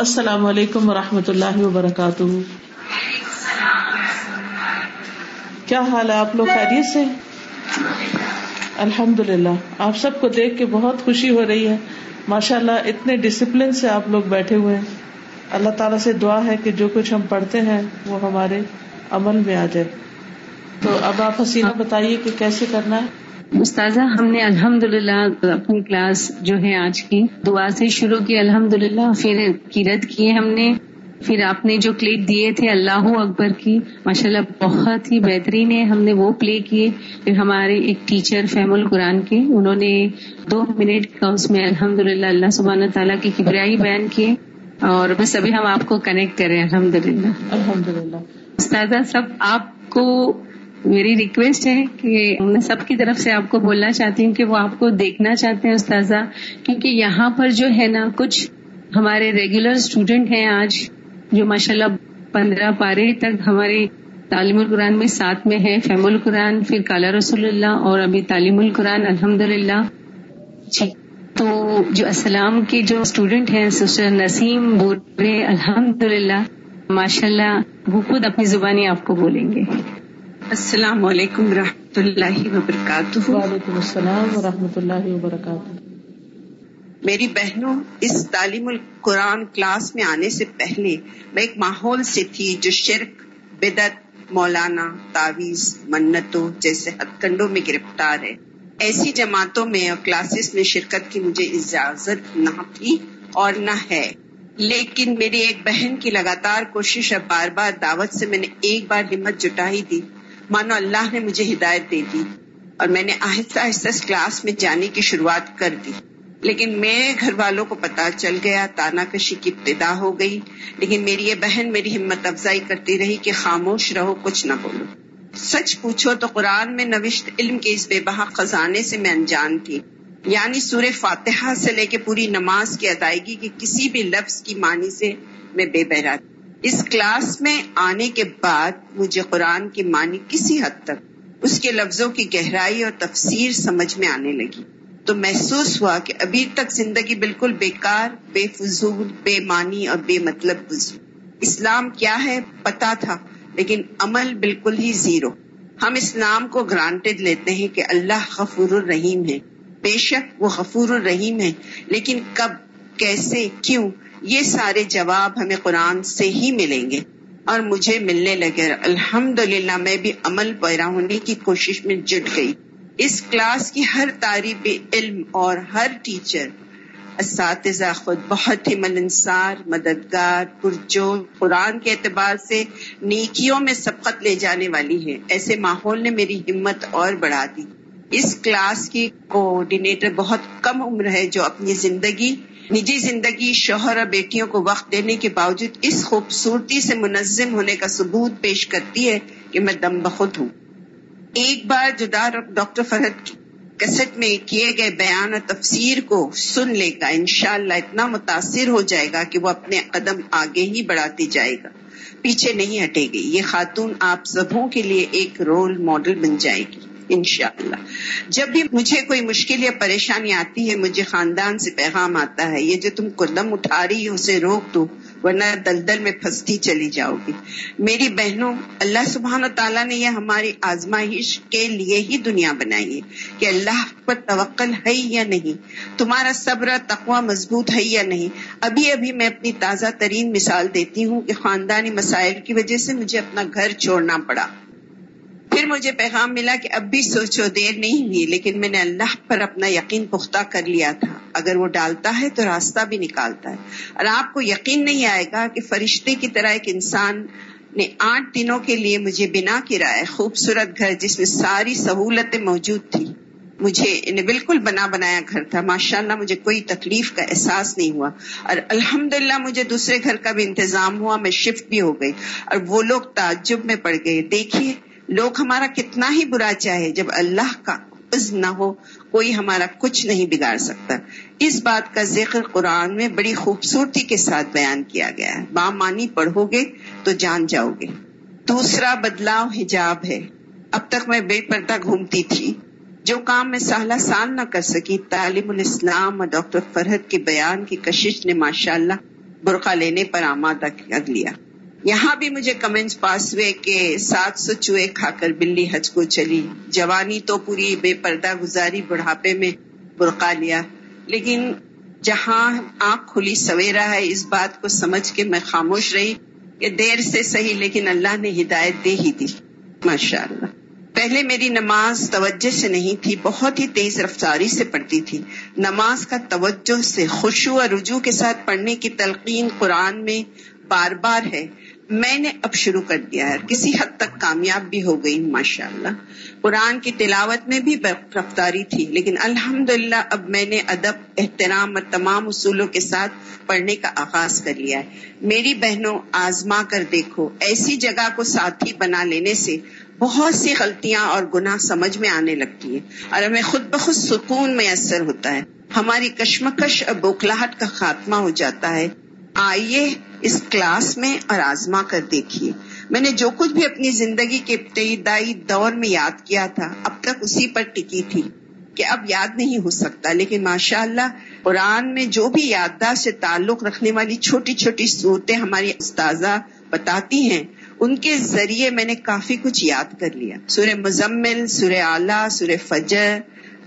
السلام علیکم و رحمۃ اللہ وبرکاتہ۔ کیا حال ہے آپ لوگ خیریت سے؟ الحمد للہ آپ سب کو دیکھ کے بہت خوشی ہو رہی ہے۔ ماشاء اللہ اتنے ڈسپلن سے آپ لوگ بیٹھے ہوئے ہیں۔ اللہ تعالیٰ سے دعا ہے کہ جو کچھ ہم پڑھتے ہیں، وہ ہمارے عمل میں آ جائے۔ تو اب آپ حسینہ بتائیے کہ کیسے کرنا ہے؟ استاذہ ہم نے الحمد للہ اپنی کلاس جو ہے آج کی دعا سے شروع کی الحمد للہ پھر کیرت کی ہم نے پھر آپ نے جو کلپ دیے تھے اللہ اکبر کی ماشاء اللہ بہت ہی بہترین ہے ہم نے وہ پلے کیے۔ پھر ہمارے ایک ٹیچر فیم القرآن کے انہوں نے دو منٹ کا اس میں الحمد للہ اللہ سبحانہ تعالیٰ کی کبریائی بیان کیے۔ اور بس ابھی ہم آپ کو کنیکٹ کریں الحمد للہ الحمد للہ استاذہ سب آپ کو میری ریکویسٹ ہے کہ میں سب کی طرف سے آپ کو بولنا چاہتی ہوں کہ وہ آپ کو دیکھنا چاہتے ہیں استاذہ، کیونکہ یہاں پر جو ہے نا، کچھ ہمارے ریگولر اسٹوڈینٹ ہیں آج، جو ماشاء اللہ پندرہ پارے تک ہمارے تعلیم القرآن میں ساتھ میں ہے فیم القرآن، پھر کالا رسول اللہ اور ابھی تعلیم القرآن الحمد للہ جی تو جو السلام کے جو اسٹوڈینٹ ہیں، سسٹر نسیم بول رہے الحمد للہ ماشاء اللہ وہ خود اپنی زبانی آپ کو بولیں گے۔ السلام علیکم و رحمۃ اللہ وبرکاتہ۔ وعلیکم السلام و رحمۃ اللہ وبرکاتہ۔ میری بہنوں اس تعلیم القرآن کلاس میں آنے سے پہلے میں ایک ماحول سے تھی جو شرک بدت مولانا تعویز منتوں جیسے ہتھ کنڈوں میں گرفتار ہے۔ ایسی جماعتوں میں اور کلاسز میں شرکت کی مجھے اجازت نہ تھی اور نہ ہے۔ لیکن میری ایک بہن کی لگاتار کوشش اور بار بار دعوت سے میں نے ایک بار ہمت جٹائی دی۔ مانو اللہ نے مجھے ہدایت دے دی اور میں نے آہستہ آہستہ اس کلاس میں جانے کی شروعات کر دی۔ لیکن میرے گھر والوں کو پتا چل گیا، تانا کشی کی ابتدا ہو گئی۔ لیکن میری یہ بہن میری ہمت افزائی کرتی رہی کہ خاموش رہو، کچھ نہ بولو۔ سچ پوچھو تو قرآن میں نوشت علم کے اس بے بہا خزانے سے میں انجان تھی۔ یعنی سور فاتحہ سے لے کے پوری نماز کی ادائیگی کی کسی بھی لفظ کی معنی سے میں بے بہرا تھی۔ اس کلاس میں آنے کے بعد مجھے قرآن کی معنی کسی حد تک اس کے لفظوں کی گہرائی اور تفسیر سمجھ میں آنے لگی۔ تو محسوس ہوا کہ ابھی تک زندگی بالکل بیکار، بے فضول، بے معنی اور بے مطلب گزری۔ اسلام کیا ہے پتا تھا، لیکن عمل بالکل ہی زیرو۔ ہم اسلام کو گرانٹیڈ لیتے ہیں کہ اللہ غفور الرحیم ہے۔ بے شک وہ غفور الرحیم ہے، لیکن کب، کیسے، کیوں؟ یہ سارے جواب ہمیں قرآن سے ہی ملیں گے۔ اور مجھے ملنے لگے الحمد للہ میں بھی عمل پیرا ہونے کی کوشش میں جٹ گئی۔ اس کلاس کی ہر طالب علم اور ہر ٹیچر، اساتذہ خود بہت ہی ملنسار مددگار پرجو قرآن کے اعتبار سے نیکیوں میں سبقت لے جانے والی ہے ایسے ماحول نے میری ہمت اور بڑھا دی۔ اس کلاس کی کوآڈینیٹر بہت کم عمر ہے جو اپنی زندگی نجی زندگی، شوہر اور بیٹیوں کو وقت دینے کے باوجود اس خوبصورتی سے منظم ہونے کا ثبوت پیش کرتی ہے کہ میں دم بخود ہوں۔ ایک بار جدا ڈاکٹر فرحت کی کسٹ میں کیے گئے بیان اور تفسیر کو سن لے گا۔ انشاءاللہ اتنا متاثر ہو جائے گا کہ وہ اپنے قدم آگے ہی بڑھاتی جائے گا۔ پیچھے نہیں ہٹے گی۔ یہ خاتون آپ سبوں کے لیے ایک رول ماڈل بن جائے گی۔ انشاءاللہ۔ جب بھی مجھے کوئی مشکل یا پریشانی آتی ہے، مجھے خاندان سے پیغام آتا ہے، یہ جو تم قدم اٹھا رہی ہو، اسے روک دو، ورنہ دلدل میں پھنستی چلی جاؤ گی۔ میری بہنوں، اللہ سبحانہ تعالیٰ نے یہ ہماری آزمائش کے لیے ہی دنیا بنائی ہے کہ اللہ پر توکل ہے یا نہیں، تمہارا صبر تقوی مضبوط ہے یا نہیں۔ ابھی ابھی میں اپنی تازہ ترین مثال دیتی ہوں کہ خاندانی مسائل کی وجہ سے مجھے اپنا گھر چھوڑنا پڑا۔ پھر مجھے پیغام ملا کہ اب بھی سوچو، دیر نہیں ہوئی، لیکن میں نے اللہ پر اپنا یقین پختہ کر لیا تھا۔ اگر وہ ڈالتا ہے تو راستہ بھی نکالتا ہے۔ اور آپ کو یقین نہیں آئے گا کہ فرشتے کی طرح ایک انسان نے آٹھ دنوں کے لیے مجھے بنا کرائے خوبصورت گھر جس میں ساری سہولتیں موجود تھی مجھے بالکل بنا بنایا گھر تھا۔ ماشاء اللہ مجھے کوئی تکلیف کا احساس نہیں ہوا۔ اور الحمد مجھے دوسرے گھر کا بھی انتظام ہوا، میں شفٹ بھی ہو گئی۔ اور وہ لوگ تعجب میں پڑ گئے۔ دیکھیے لوگ ہمارا کتنا ہی برا چاہے، جب اللہ کا عز نہ ہو، کوئی ہمارا کچھ نہیں بگاڑ سکتا۔ اس بات کا ذکر قرآن میں بڑی خوبصورتی کے ساتھ بیان کیا گیا ہے۔ بامانی پڑھو گے تو جان جاؤ گے۔ دوسرا بدلاؤ حجاب ہے۔ اب تک میں بے پردہ گھومتی تھی۔ جو کام میں سالہ سال نہ کر سکی تعلیم الاسلام اور ڈاکٹر فرحت کے بیان کی کشش نے ماشاء اللہ برقع لینے پر آمادہ کر لیا۔ یہاں بھی مجھے کمنٹس پاس ہوئے کہ سات سو چوہے کھا کر بلی حج کو چلی۔ جوانی تو پوری بے پردہ گزاری بڑھاپے میں برقع لیا۔ لیکن جہاں آنکھ کھلی سویرا ہے، اس بات کو سمجھ کے میں خاموش رہی کہ دیر سے صحیح، لیکن اللہ نے ہدایت دے ہی دی۔ ماشاء اللہ پہلے میری نماز توجہ سے نہیں تھی، بہت ہی تیز رفتاری سے پڑھتی تھی۔ نماز کا توجہ سے خوشو اور رجوع کے ساتھ پڑھنے کی تلقین قرآن میں بار بار ہے۔ میں نے اب شروع کر دیا ہے کسی حد تک کامیاب بھی ہو گئی ماشاء اللہ قرآن کی تلاوت میں بھی رفتاری تھی، لیکن الحمد اب میں نے ادب، احترام اور تمام اصولوں کے ساتھ پڑھنے کا آغاز کر لیا ہے۔ میری بہنوں، آزما کر دیکھو، ایسی جگہ کو ساتھی بنا لینے سے بہت سی غلطیاں اور گناہ سمجھ میں آنے لگتی ہیں۔ اور ہمیں خود بخود سکون میسر ہوتا ہے۔ ہماری کشمکش اور بوکھلاہٹ کا خاتمہ ہو جاتا ہے۔ آئیے اس کلاس میں اور آزما کر دیکھیے۔ میں نے جو کچھ بھی اپنی زندگی کے ابتدائی دور میں یاد کیا تھا، اب تک اسی پر ٹکی تھی کہ اب یاد نہیں ہو سکتا۔ لیکن ماشاء اللہ قرآن میں جو بھی یادداشت سے تعلق رکھنے والی چھوٹی چھوٹی صورتیں ہماری استاذہ بتاتی ہیں، ان کے ذریعے میں نے کافی کچھ یاد کر لیا۔ سورہ مزمل، سورہ اعلیٰ، سورہ فجر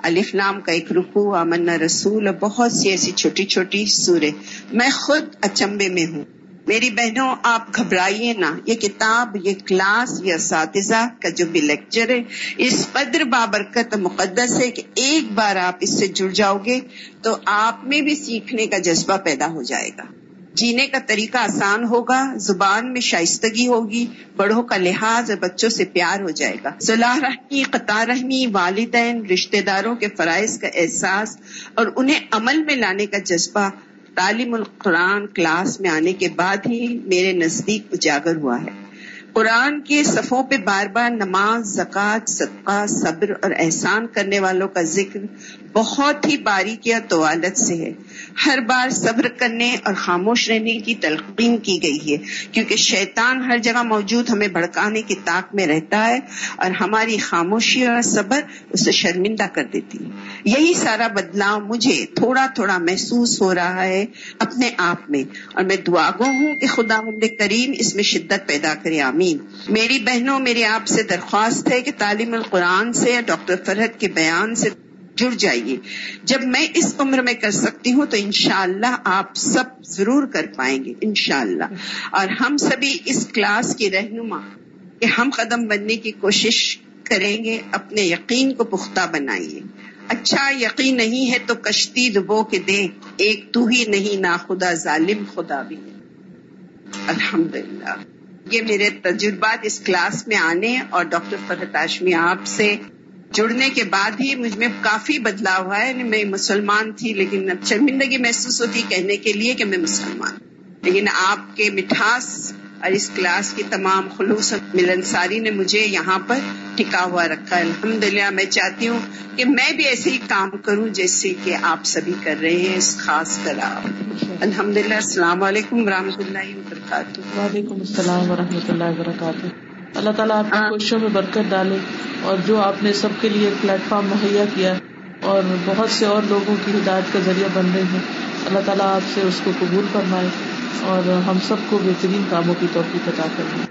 الف نام کا ایک رکو امن رسول اور بہت سی ایسی چھوٹی چھوٹی سورے۔ میں خود اچمبے میں ہوں۔ میری بہنوں، آپ گھبرائیے نا یہ کتاب، یہ کلاس، یہ اساتذہ کا جو بھی لیکچر ہے، اس قدر بابرکت مقدس ہے کہ ایک بار آپ اس سے جڑ جاؤ گے تو آپ میں بھی سیکھنے کا جذبہ پیدا ہو جائے گا۔ جینے کا طریقہ آسان ہوگا، زبان میں شائستگی ہوگی، بڑوں کا لحاظ اور بچوں سے پیار ہو جائے گا۔ صلاح رحمی قطار رحمی، والدین، رشتہ داروں کے فرائض کا احساس اور انہیں عمل میں لانے کا جذبہ تعلیم القرآن کلاس میں آنے کے بعد ہی میرے نزدیک اجاگر ہوا ہے۔ قرآن کے صفوں پہ بار بار نماز، زکوٰۃ، صدقہ، صبر اور احسان کرنے والوں کا ذکر بہت ہی باریکی اور طوالت سے ہے۔ ہر بار صبر کرنے اور خاموش رہنے کی تلقین کی گئی ہے، کیونکہ شیطان ہر جگہ موجود ہمیں بھڑکانے کی طاق میں رہتا ہے اور ہماری خاموشی اور صبر اسے شرمندہ کر دیتی ہے۔ یہی سارا بدلاؤ مجھے تھوڑا تھوڑا محسوس ہو رہا ہے اپنے آپ میں اور میں دعا گو ہوں کہ خدا مند کریم اس میں شدت پیدا کرے، آمین۔ میری بہنوں میری آپ سے درخواست ہے کہ تعلیم القرآن سے ڈاکٹر فرحت کے بیان سے جڑ جائیے۔ جب میں اس عمر میں کر سکتی ہوں تو انشاءاللہ آپ سب ضرور کر پائیں گے، انشاءاللہ۔ اور ہم سبھی اس کلاس کی رہنما کہ ہم قدم بننے کی کوشش کریں گے، اپنے یقین کو پختہ بنائیے۔ اچھا یقین نہیں ہے تو کشتی ڈبو کے دے ایک تو ہی نہیں نا خدا ظالم خدا بھی۔ الحمد للہ یہ میرے تجربات اس کلاس میں آنے اور ڈاکٹر فرحت آشمی آپ سے جڑنے کے بعد ہی مجھ میں کافی بدلاؤ ہوا ہے۔ یعنی میں مسلمان تھی، لیکن اب شرمندگی محسوس ہوتی کہنے کے لیے کہ میں مسلمان۔ لیکن آپ کے مٹھاس اور اس کلاس کی تمام خلوص ملن ساری نے مجھے یہاں پر ٹکا ہوا رکھا۔ ہے الحمد للہ میں چاہتی ہوں کہ میں بھی ایسے ہی کام کروں جیسے کہ آپ سبھی کر رہے ہیں، اس خاص کر آپ الحمد للہ السلام علیکم و رحمۃ اللہ وبرکاتہ۔ وعلیکم السلام و رحمۃ اللہ وبرکاتہ۔ اللہ تعالیٰ آپ کی ہاں۔ کوششوں میں برکت ڈالے اور جو آپ نے سب کے لیے پلیٹ فارم مہیا کیا اور بہت سے اور لوگوں کی ہدایت کا ذریعہ بن رہے ہیں۔ اللہ تعالیٰ آپ سے اس کو قبول فرمائے اور ہم سب کو بہترین کاموں کی توفیق عطا کریں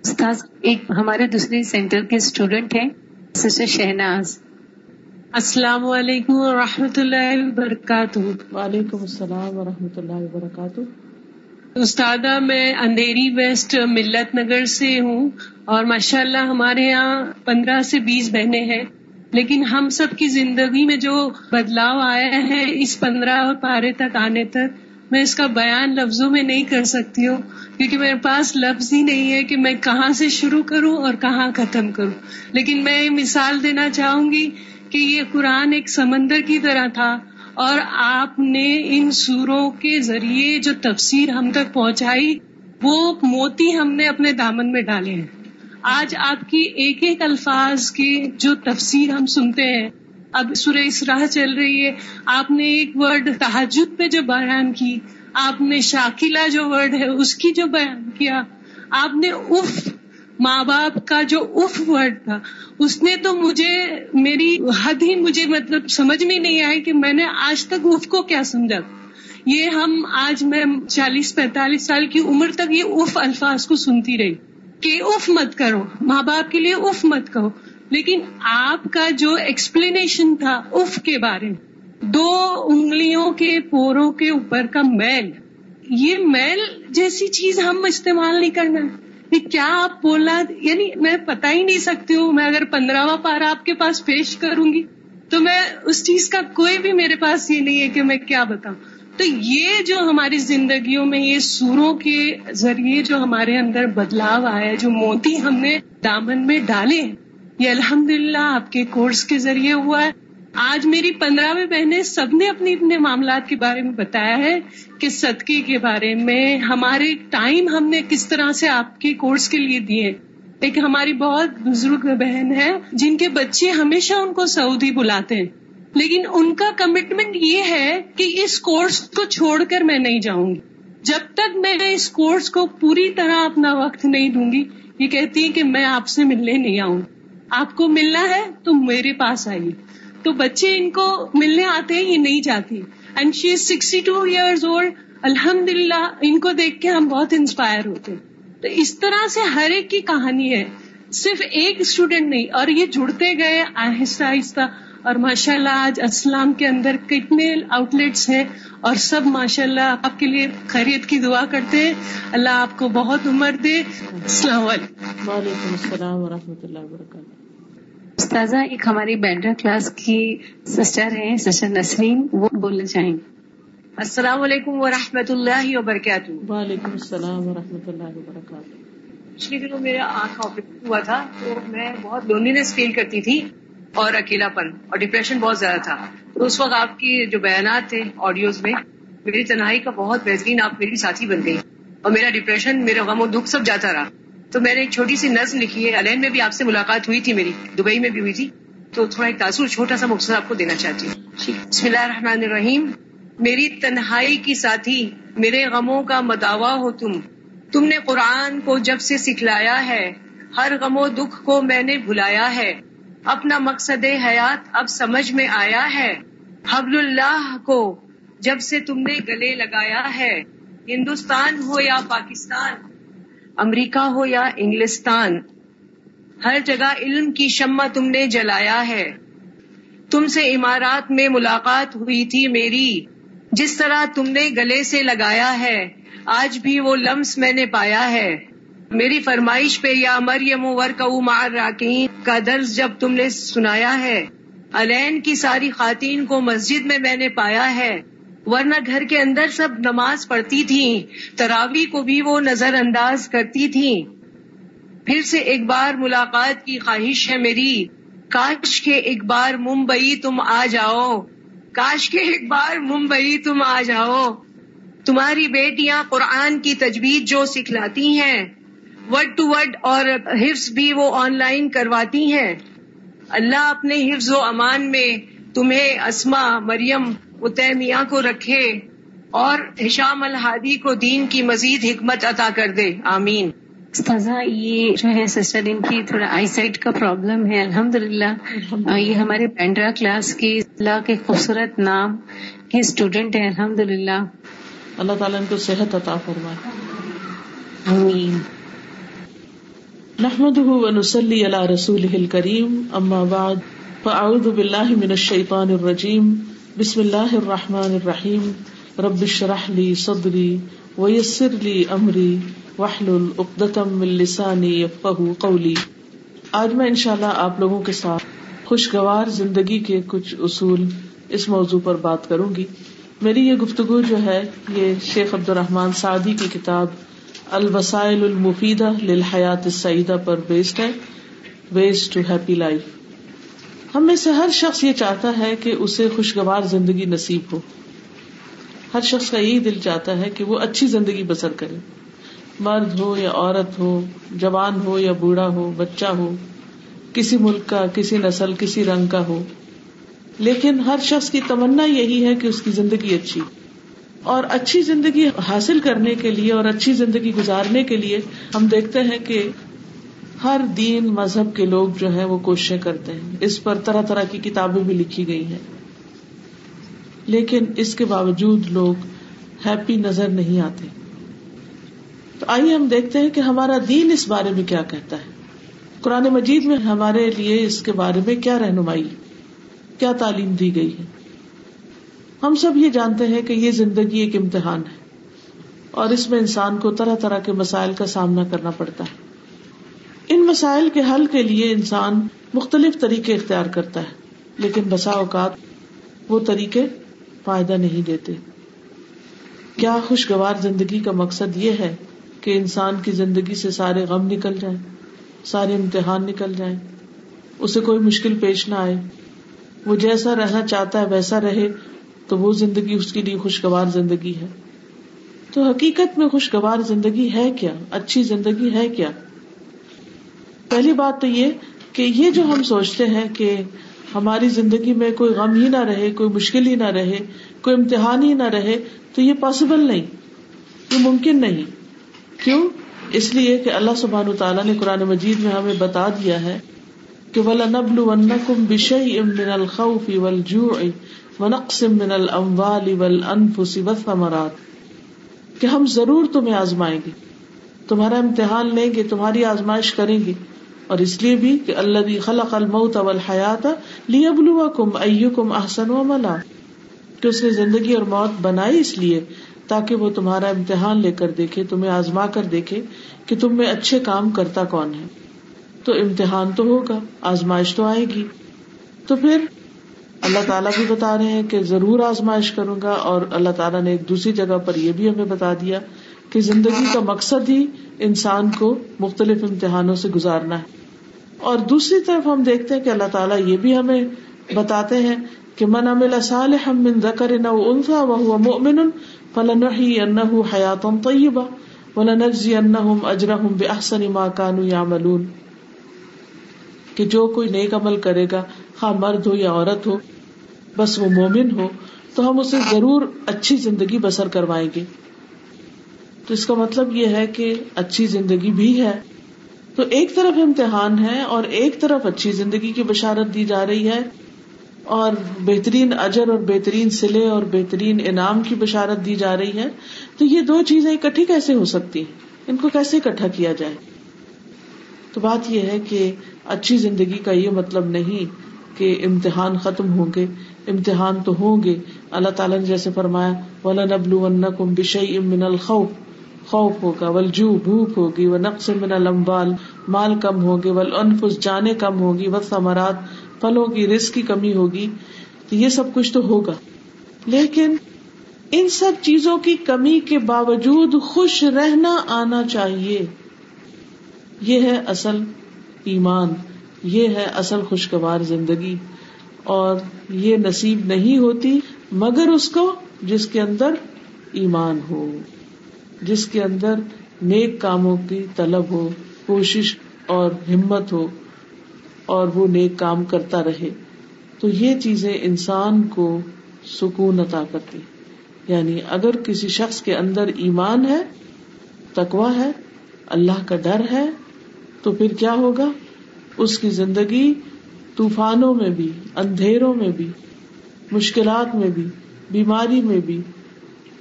استاذ ایک ہمارے دوسرے سینٹر کے اسٹوڈینٹ ہیں سسٹر شہناز۔ السلام علیکم و رحمۃ اللہ وبرکاتہ۔ وعلیکم السلام و رحمۃ اللہ وبرکاتہ۔ استادہ میں اندھیری ویسٹ ملت نگر سے ہوں اور ماشاء اللہ ہمارے یہاں پندرہ سے بیس بہنیں ہیں۔ لیکن ہم سب کی زندگی میں جو بدلاؤ آیا ہے اس پندرہ پارے تک آنے تک، میں اس کا بیان لفظوں میں نہیں کر سکتی ہوں، کیونکہ میرے پاس لفظ ہی نہیں ہے کہ میں کہاں سے شروع کروں اور کہاں ختم کروں۔ لیکن میں مثال دینا چاہوں گی کہ یہ قرآن ایک سمندر کی طرح تھا۔ اور آپ نے ان سوروں کے ذریعے جو تفسیر ہم تک پہنچائی، وہ موتی ہم نے اپنے دامن میں ڈالے ہیں۔ آج آپ کی ایک ایک الفاظ کی جو تفسیر ہم سنتے ہیں، اب سورہ اسراہ چل رہی ہے۔ آپ نے ایک ورڈ تحجد پہ جو بیان کی، آپ نے شاکلہ جو ورڈ ہے، اس کی جو بیان کیا، آپ نے اف ماں باپ کا جو اف ورڈ تھا، اس نے تو مجھے، میری حد ہی مجھے مطلب سمجھ میں نہیں آئی کہ میں نے آج تک اف کو کیا سمجھا۔ یہ ہم آج میں چالیس پینتالیس سال کی عمر تک یہ اف الفاظ کو سنتی رہی۔ کہ اف مت کرو، ماں باپ کے لیے اف مت کہو۔ لیکن آپ کا جو ایکسپلینیشن تھا اف کے بارے میں، دو انگلیوں کے پوروں کے اوپر کا میل، یہ میل جیسی چیز ہم استعمال نہیں کرنا۔ کیا آپ بولا؟ یعنی میں پتا ہی نہیں سکتی ہوں، میں اگر پندرہواں پارا آپ کے پاس پیش کروں گی، تو میں اس چیز کا کوئی بھی میرے پاس یہ نہیں ہے کہ میں کیا بتاؤں۔ تو یہ جو ہماری زندگیوں میں، یہ سوروں کے ذریعے جو ہمارے اندر بدلاؤ آیا، جو موتی ہم نے دامن میں ڈالے یہ الحمد للہ آپ کے کورس کے ذریعے ہوا ہے۔ آج میری پندرہویں بہنیں سب نے اپنے اپنے معاملات کے بارے میں بتایا ہے کہ صدقے کے بارے میں ہمارے ٹائم ہم نے کس طرح سے آپ کے کورس کے لیے دیے ایک ہماری بہت بزرگ بہن ہے، جن کے بچے ہمیشہ ان کو سعودی بلاتے ہیں۔ لیکن ان کا کمٹمنٹ یہ ہے کہ اس کورس کو چھوڑ کر میں نہیں جاؤں گی۔ جب تک میں اس کورس کو پوری طرح اپنا وقت نہیں دوں گی، یہ کہتی ہے کہ میں آپ سے ملنے نہیں آؤں۔ آپ کو ملنا ہے تو میرے پاس آئیے۔ تو بچے ان کو ملنے آتے ہیں، یہ نہیں جاتی۔ And she is sixty two years old الحمد للہ ان کو دیکھ کے ہم بہت انسپائر ہوتے ہیں۔ تو اس طرح سے ہر ایک کی کہانی ہے۔ صرف ایک اسٹوڈینٹ نہیں، اور یہ جڑتے گئے آہستہ آہستہ۔ اور ماشاء اللہ آج اسلام کے اندر کتنے آؤٹ لیٹس ہیں۔ اور سب ماشاء اللہ آپ کے لیے خیریت کی دعا کرتے ہیں۔ اللہ آپ کو بہت عمر دے۔ السلام علیکم۔ وعلیکم السلام و رحمۃ اللہ وبرکاتہ۔ استاذہ ایک ہماری بینڈر کلاس کی سسٹر ہیں سسٹر نسرین وہ بولنا چاہیں گے۔ السلام علیکم و رحمۃ اللہ وبرکاتہ۔ وعلیکم السلام و رحمۃ اللہ وبرکاتہ۔ پچھلے دنوں میرا آنکھ آپریٹ ہوا تھا تو میں بہت لونلینس فیل کرتی تھی اور اکیلا پن اور ڈپریشن بہت زیادہ تھا۔ تو اس وقت آپ کی جو بیانات تھے آڈیوز میں میری تنہائی کا بہت بہترین آپ میری ساتھی بن گئی اور میرا ڈپریشن میرا غم و دکھ سب جاتا رہا۔ تو میں نے ایک چھوٹی سی نظم لکھی ہے۔ الین میں بھی آپ سے ملاقات ہوئی تھی میری دبئی میں بھی ہوئی تھی۔ تو تھوڑا ایک تاثر چھوٹا سا مقصد آپ کو دینا چاہتی ہوں۔ بسم اللہ الرحمن الرحیم۔ میری تنہائی کی ساتھی میرے غموں کا مداوا ہو تم۔ تم نے قرآن کو جب سے سکھلایا ہے ہر غم و دکھ کو میں نے بھلایا ہے۔ اپنا مقصد حیات اب سمجھ میں آیا ہے۔ حبل اللہ کو جب سے تم نے گلے لگایا ہے۔ ہندوستان ہو یا پاکستان امریکہ ہو یا انگلستان، ہر جگہ علم کی شمع تم نے جلایا ہے۔ تم سے عمارات میں ملاقات ہوئی تھی میری، جس طرح تم نے گلے سے لگایا ہے، آج بھی وہ لمس میں نے پایا ہے۔ میری فرمائش پہ یا مریم ور مار راکین کا درس جب تم نے سنایا ہے، الین کی ساری خواتین کو مسجد میں میں نے پایا ہے۔ ورنہ گھر کے اندر سب نماز پڑھتی تھیں تراوی کو بھی وہ نظر انداز کرتی تھیں۔ پھر سے ایک بار ملاقات کی خواہش ہے میری۔ کاش کے ایک بار ممبئی تم آ جاؤ۔ کاش کے ایک بار ممبئی تم آ جاؤ۔ تمہاری بیٹیاں قرآن کی تجویز جو سکھلاتی ہیں ورڈ ٹو ورڈ اور حفظ بھی وہ آن لائن کرواتی ہیں۔ اللہ اپنے حفظ و امان میں تمہیں اسما مریم اتمیہ کو رکھے اور ہشام الحادی کو دین کی مزید حکمت عطا کر دے۔ آمین۔ استاذہ یہ جو ہے سسٹر ان کی تھوڑا آئی سائٹ کا پرابلم ہے۔ الحمد للہ یہ ہمارے پینڈرا کلاس کی اللہ کے خوبصورت نام کے اسٹوڈینٹ ہیں۔ الحمد للہ اللہ تعالیٰ ان کو صحت عطا فرمائے۔ آمین۔ نحمده ونسلي على رسوله الكريم اما بعد فاعوذ بالله من الشيطان الرجيم بسم الله الرحمن الرحيم رب اشرح لي صدري ويسر لي امري واحلل عقدة من لساني يفقهوا قولي آج میں انشاءاللہ آپ لوگوں کے ساتھ خوشگوار زندگی کے کچھ اصول اس موضوع پر بات کروں گی. میری یہ گفتگو جو ہے یہ شیخ عبد الرحمان سعدی کی کتاب الوسائل المفیدہ للحیات السعیدہ پر بیسڈ ہے. ویز ٹو ہیپی لائف ہم میں سے ہر شخص یہ چاہتا ہے کہ اسے خوشگوار زندگی نصیب ہو۔ ہر شخص کا یہی دل چاہتا ہے کہ وہ اچھی زندگی بسر کرے۔ مرد ہو یا عورت ہو، جوان ہو یا بوڑھا ہو، بچہ ہو، کسی ملک کا، کسی نسل، کسی رنگ کا ہو۔ لیکن ہر شخص کی تمنا یہی ہے کہ اس کی زندگی اچھی۔ اور اچھی زندگی حاصل کرنے کے لیے اور اچھی زندگی گزارنے کے لیے ہم دیکھتے ہیں کہ ہر دین مذہب کے لوگ جو ہے وہ کوششیں کرتے ہیں۔ اس پر طرح طرح کی کتابیں بھی لکھی گئی ہیں۔ لیکن اس کے باوجود لوگ ہیپی نظر نہیں آتے۔ تو آئیے ہم دیکھتے ہیں کہ ہمارا دین اس بارے میں کیا کہتا ہے۔ قرآن مجید میں ہمارے لیے اس کے بارے میں کیا رہنمائی، کیا تعلیم دی گئی ہے۔ ہم سب یہ جانتے ہیں کہ یہ زندگی ایک امتحان ہے اور اس میں انسان کو طرح طرح کے مسائل کا سامنا کرنا پڑتا ہے۔ ان مسائل کے حل کے لیے انسان مختلف طریقے اختیار کرتا ہے، لیکن بسا اوقات وہ طریقے فائدہ نہیں دیتے۔ کیا خوشگوار زندگی کا مقصد یہ ہے کہ انسان کی زندگی سے سارے غم نکل جائیں، سارے امتحان نکل جائیں؟ اسے کوئی مشکل پیش نہ آئے۔ وہ جیسا رہنا چاہتا ہے ویسا رہے، تو وہ زندگی اس کے لیے خوشگوار زندگی ہے۔ تو حقیقت میں خوشگوار زندگی ہے کیا؟ اچھی زندگی ہے کیا؟ پہلی بات تو یہ کہ یہ جو ہم سوچتے ہیں کہ ہماری زندگی میں کوئی غم ہی نہ رہے، کوئی مشکل ہی نہ رہے، کوئی امتحان ہی نہ رہے، تو یہ پاسبل نہیں، یہ ممکن نہیں۔ کیوں؟ اس لیے کہ اللہ سبحان تعالیٰ نے قرآن مجید میں ہمیں بتا دیا ہے کہ ولا نبل ونکم بشئی من الخوف والجوع ونقص من الاموال والانفس والثمرات۔ کہ ہم ضرور تمہیں آزمائیں گے، تمہارا امتحان لیں گے، تمہاری آزمائش کریں گے۔ اور اس لیے بھی کہ اللہ خلق الموت والحیات لیبلوکم ایکم احسن عملا۔ کہ اس نے زندگی اور موت بنائی اس لیے تاکہ وہ تمہارا امتحان لے کر دیکھے، تمہیں آزما کر دیکھے کہ تم میں اچھے کام کرتا کون ہے۔ تو امتحان تو ہوگا، آزمائش تو آئے گی۔ تو پھر اللہ تعالیٰ بھی بتا رہے ہیں کہ ضرور آزمائش کروں گا اور اللہ تعالیٰ نے ایک دوسری جگہ پر یہ بھی ہمیں بتا دیا کہ زندگی کا مقصد ہی انسان کو مختلف امتحانوں سے گزارنا ہے۔ اور دوسری طرف ہم دیکھتے ہیں کہ اللہ تعالیٰ یہ بھی ہمیں بتاتے ہیں کہ من امل صالح من ذکر نو انسا وہ مومن فلنحيينه حياة طيبة ولنجزينهم أجرهم بأحسن ما كانوا يعملون کہ جو کوئی نیک عمل کرے گا، خواہ مرد ہو یا عورت ہو، بس وہ مومن ہو، تو ہم اسے ضرور اچھی زندگی بسر کروائیں گے۔ تو اس کا مطلب یہ ہے کہ اچھی زندگی بھی ہے۔ تو ایک طرف امتحان ہے اور ایک طرف اچھی زندگی کی بشارت دی جا رہی ہے اور بہترین اجر اور بہترین سلے اور بہترین انعام کی بشارت دی جا رہی ہے۔ تو یہ دو چیزیں اکٹھی کیسے ہو سکتی؟ ان کو کیسے اکٹھا کیا جائے؟ تو بات یہ ہے کہ اچھی زندگی کا یہ مطلب نہیں کہ امتحان ختم ہوں گے۔ امتحان تو ہوں گے۔ اللہ تعالیٰ نے جیسے فرمایا ولا نبلو کم بشئی من الخوف۔ خوف ہوگا ولجو بھوک ہوگی وہ نقص من المبال مال کم ہوگے ول انفس جانے کم ہوگی و ثمرات پھلوں کی رسک کی کمی ہوگی، تو یہ سب کچھ تو ہوگا۔ لیکن ان سب چیزوں کی کمی کے باوجود خوش رہنا آنا چاہیے۔ یہ ہے اصل ایمان، یہ ہے اصل خوشگوار زندگی۔ اور یہ نصیب نہیں ہوتی مگر اس کو جس کے اندر ایمان ہو۔ جس کے اندر نیک کاموں کی طلب ہو، کوشش اور ہمت ہو اور وہ نیک کام کرتا رہے، تو یہ چیزیں انسان کو سکون عطا کرتی یعنی اگر کسی شخص کے اندر ایمان ہے تکوا ہے، اللہ کا ڈر ہے، تو پھر کیا ہوگا؟ اس کی زندگی طوفانوں میں بھی، اندھیروں میں بھی، مشکلات میں بھی، بیماری میں بھی،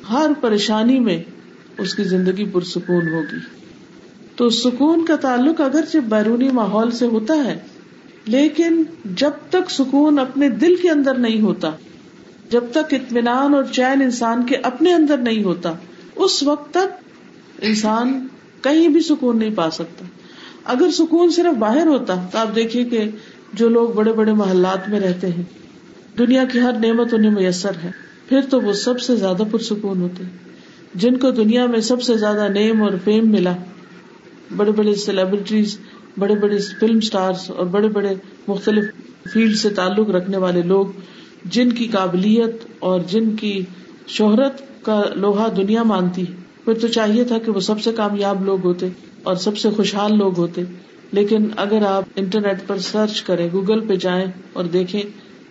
ہر پریشانی میں اس کی زندگی پرسکون ہوگی۔ تو سکون کا تعلق اگرچہ بیرونی ماحول سے ہوتا ہے، لیکن جب تک سکون اپنے دل کے اندر نہیں ہوتا، جب تک اطمینان اور چین انسان کے اپنے اندر نہیں ہوتا، اس وقت تک انسان کہیں بھی سکون نہیں پا سکتا۔ اگر سکون صرف باہر ہوتا، تو آپ دیکھیے کہ جو لوگ بڑے بڑے محلات میں رہتے ہیں، دنیا کی ہر نعمت انہیں میسر ہے، پھر تو وہ سب سے زیادہ پرسکون ہوتے جن کو دنیا میں سب سے زیادہ نیم اور فیم ملا، بڑے بڑے سیلیبریٹیز بڑے بڑے فلم اسٹارس اور بڑے بڑے مختلف فیلڈ سے تعلق رکھنے والے لوگ، جن کی قابلیت اور جن کی شہرت کا لوہا دنیا مانتی۔ پھر تو چاہیے تھا کہ وہ سب سے کامیاب لوگ ہوتے اور سب سے خوشحال لوگ ہوتے۔ لیکن اگر آپ انٹرنیٹ پر سرچ کریں، گوگل پہ جائیں اور دیکھیں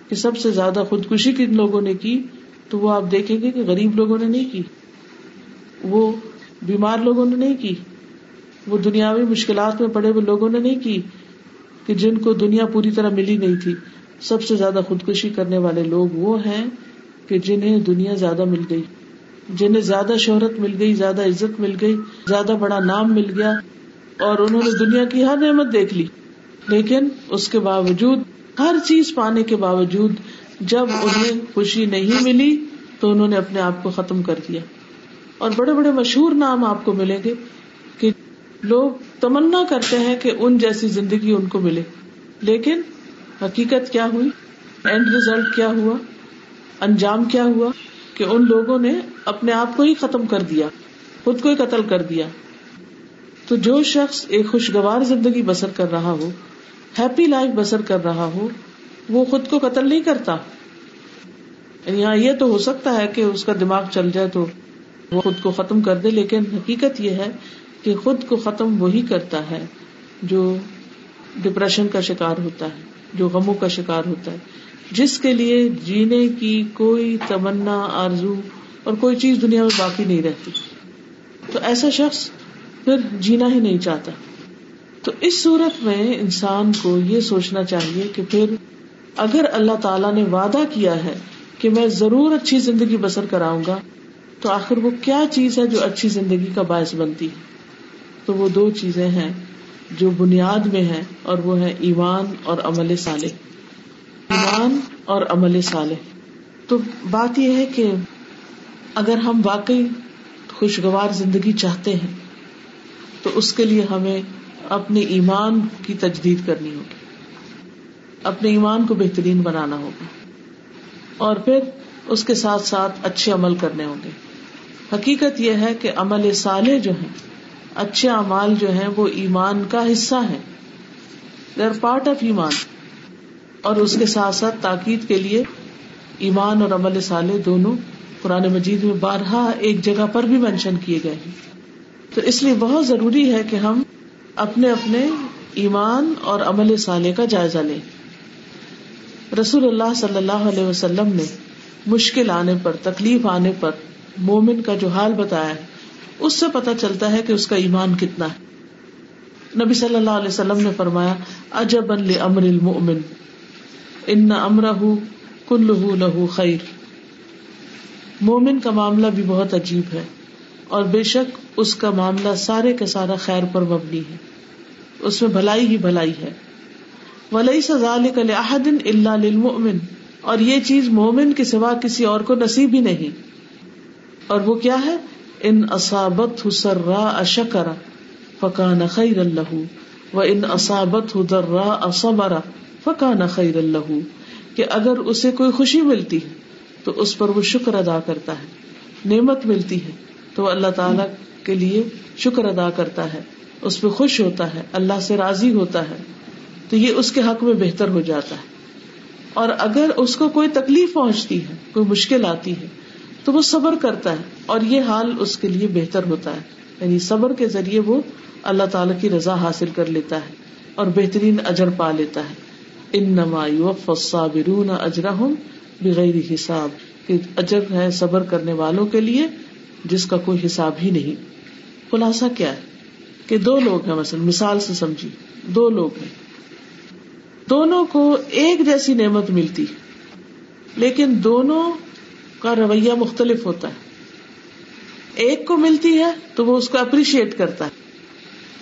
کہ سب سے زیادہ خودکشی کن لوگوں نے کی، تو وہ آپ دیکھیں گے کہ غریب لوگوں نے نہیں کی۔ وہ بیمار لوگوں نے نہیں کی، وہ دنیاوی مشکلات میں پڑے ہوئے لوگوں نے نہیں کی کہ جن کو دنیا پوری طرح ملی نہیں تھی۔ سب سے زیادہ خودکشی کرنے والے لوگ وہ ہیں کہ جنہیں دنیا زیادہ مل گئی، جنہیں زیادہ شہرت مل گئی، زیادہ عزت مل گئی، زیادہ بڑا نام مل گیا اور انہوں نے دنیا کی ہر نعمت دیکھ لی۔ لیکن اس کے باوجود، ہر چیز پانے کے باوجود جب انہیں خوشی نہیں ملی تو انہوں نے اپنے آپ کو ختم کر دیا۔ اور بڑے بڑے مشہور نام آپ کو ملیں گے کہ لوگ تمنا کرتے ہیں کہ ان جیسی زندگی ان کو ملے۔ لیکن حقیقت کیا ہوئی؟ اینڈ ریزلٹ کیا ہوا؟ انجام کیا ہوا کہ ان لوگوں نے اپنے آپ کو ہی ختم کر دیا، خود کو ہی قتل کر دیا۔ تو جو شخص ایک خوشگوار زندگی بسر کر رہا ہو ہیپی لائف بسر کر رہا ہو، وہ خود کو قتل نہیں کرتا۔ یہاں یہ تو ہو سکتا ہے کہ اس کا دماغ چل جائے تو وہ خود کو ختم کر دے، لیکن حقیقت یہ ہے کہ خود کو ختم وہی کرتا ہے جو ڈپریشن کا شکار ہوتا ہے، جو غموں کا شکار ہوتا ہے۔ جس کے لیے جینے کی کوئی تمنا، آرزو اور کوئی چیز دنیا میں باقی نہیں رہتی۔ تو ایسا شخص پھر جینا ہی نہیں چاہتا۔ تو اس صورت میں انسان کو یہ سوچنا چاہیے کہ پھر اگر اللہ تعالیٰ نے وعدہ کیا ہے کہ میں ضرور اچھی زندگی بسر کراؤں گا تو آخر وہ کیا چیز ہے جو اچھی زندگی کا باعث بنتی ہے؟ تو وہ دو چیزیں ہیں جو بنیاد میں ہے اور وہ ہے ایمان اور عمل سالے ایمان اور عمل سالے تو بات یہ ہے کہ اگر ہم واقعی خوشگوار زندگی چاہتے ہیں، تو اس کے لیے ہمیں اپنے ایمان کی تجدید کرنی ہوگی۔ اپنے ایمان کو بہترین بنانا ہوگا۔ اور پھر اس کے ساتھ ساتھ اچھے عمل کرنے ہوں گے۔ حقیقت یہ ہے کہ عمل سالے جو ہیں، اچھے امال جو ہیں، وہ ایمان کا حصہ ہے دے آر پارٹ آف ایمان۔ اور اس کے ساتھ ساتھ تاکید کے لیے ایمان اور عمل سالے دونوں قرآن مجید میں بارہا ایک جگہ پر بھی مینشن کیے گئے ہیں۔ تو اس لیے بہت ضروری ہے کہ ہم اپنے اپنے ایمان اور عمل سالے کا جائزہ لیں۔ رسول اللہ صلی اللہ علیہ وسلم نے مشکل آنے پر، تکلیف آنے پر مومن کا جو حال بتایا ہے، اس سے پتا چلتا ہے کہ اس کا ایمان کتنا ہے۔ نبی صلی اللہ علیہ وسلم نے فرمایا اجب امر المؤمن، ان امرہ کل لہو خیر۔ مومن کا معاملہ بھی بہت عجیب ہے، اور بے شک اس کا معاملہ سارے کا سارا خیر پر مبنی ہے۔ اس میں بھلائی ہی بھلائی ہے۔ ولی سزال اللہ للمؤمن، اور یہ چیز مومن کے سوا کسی اور کو نصیب ہی نہیں۔ اور وہ کیا ہے؟ ان اصابت سرا اشکرا فکان خیر اللہ و ان اصابت درا اصبرا فکان خیر اللہ کہ اگر اسے کوئی خوشی ملتی ہے تو اس پر وہ شکر ادا کرتا ہے، نعمت ملتی ہے، تو اللہ تعالی کے لیے شکر ادا کرتا ہے، اس پہ خوش ہوتا ہے، اللہ سے راضی ہوتا ہے، تو یہ اس کے حق میں بہتر ہو جاتا ہے۔ اور اگر اس کو کوئی تکلیف پہنچتی ہے، کوئی مشکل آتی ہے تو وہ صبر کرتا ہے اور یہ حال اس کے لیے بہتر ہوتا ہے۔ یعنی صبر کے ذریعے وہ اللہ تعالی کی رضا حاصل کر لیتا ہے اور بہترین اجر پا لیتا ہے۔ ان نما اجرہم بغیر حساب۔ کہ اجر ہے صبر کرنے والوں کے لیے جس کا کوئی حساب ہی نہیں۔ خلاصہ کیا ہے؟ کہ دو لوگ ہیں مثلا، مثال سے سمجھی دو لوگ ہیں۔ دونوں کو ایک جیسی نعمت ملتی، لیکن دونوں کا رویہ مختلف ہوتا ہے۔ ایک کو ملتی ہے تو وہ اس کو اپریشیٹ کرتا ہے۔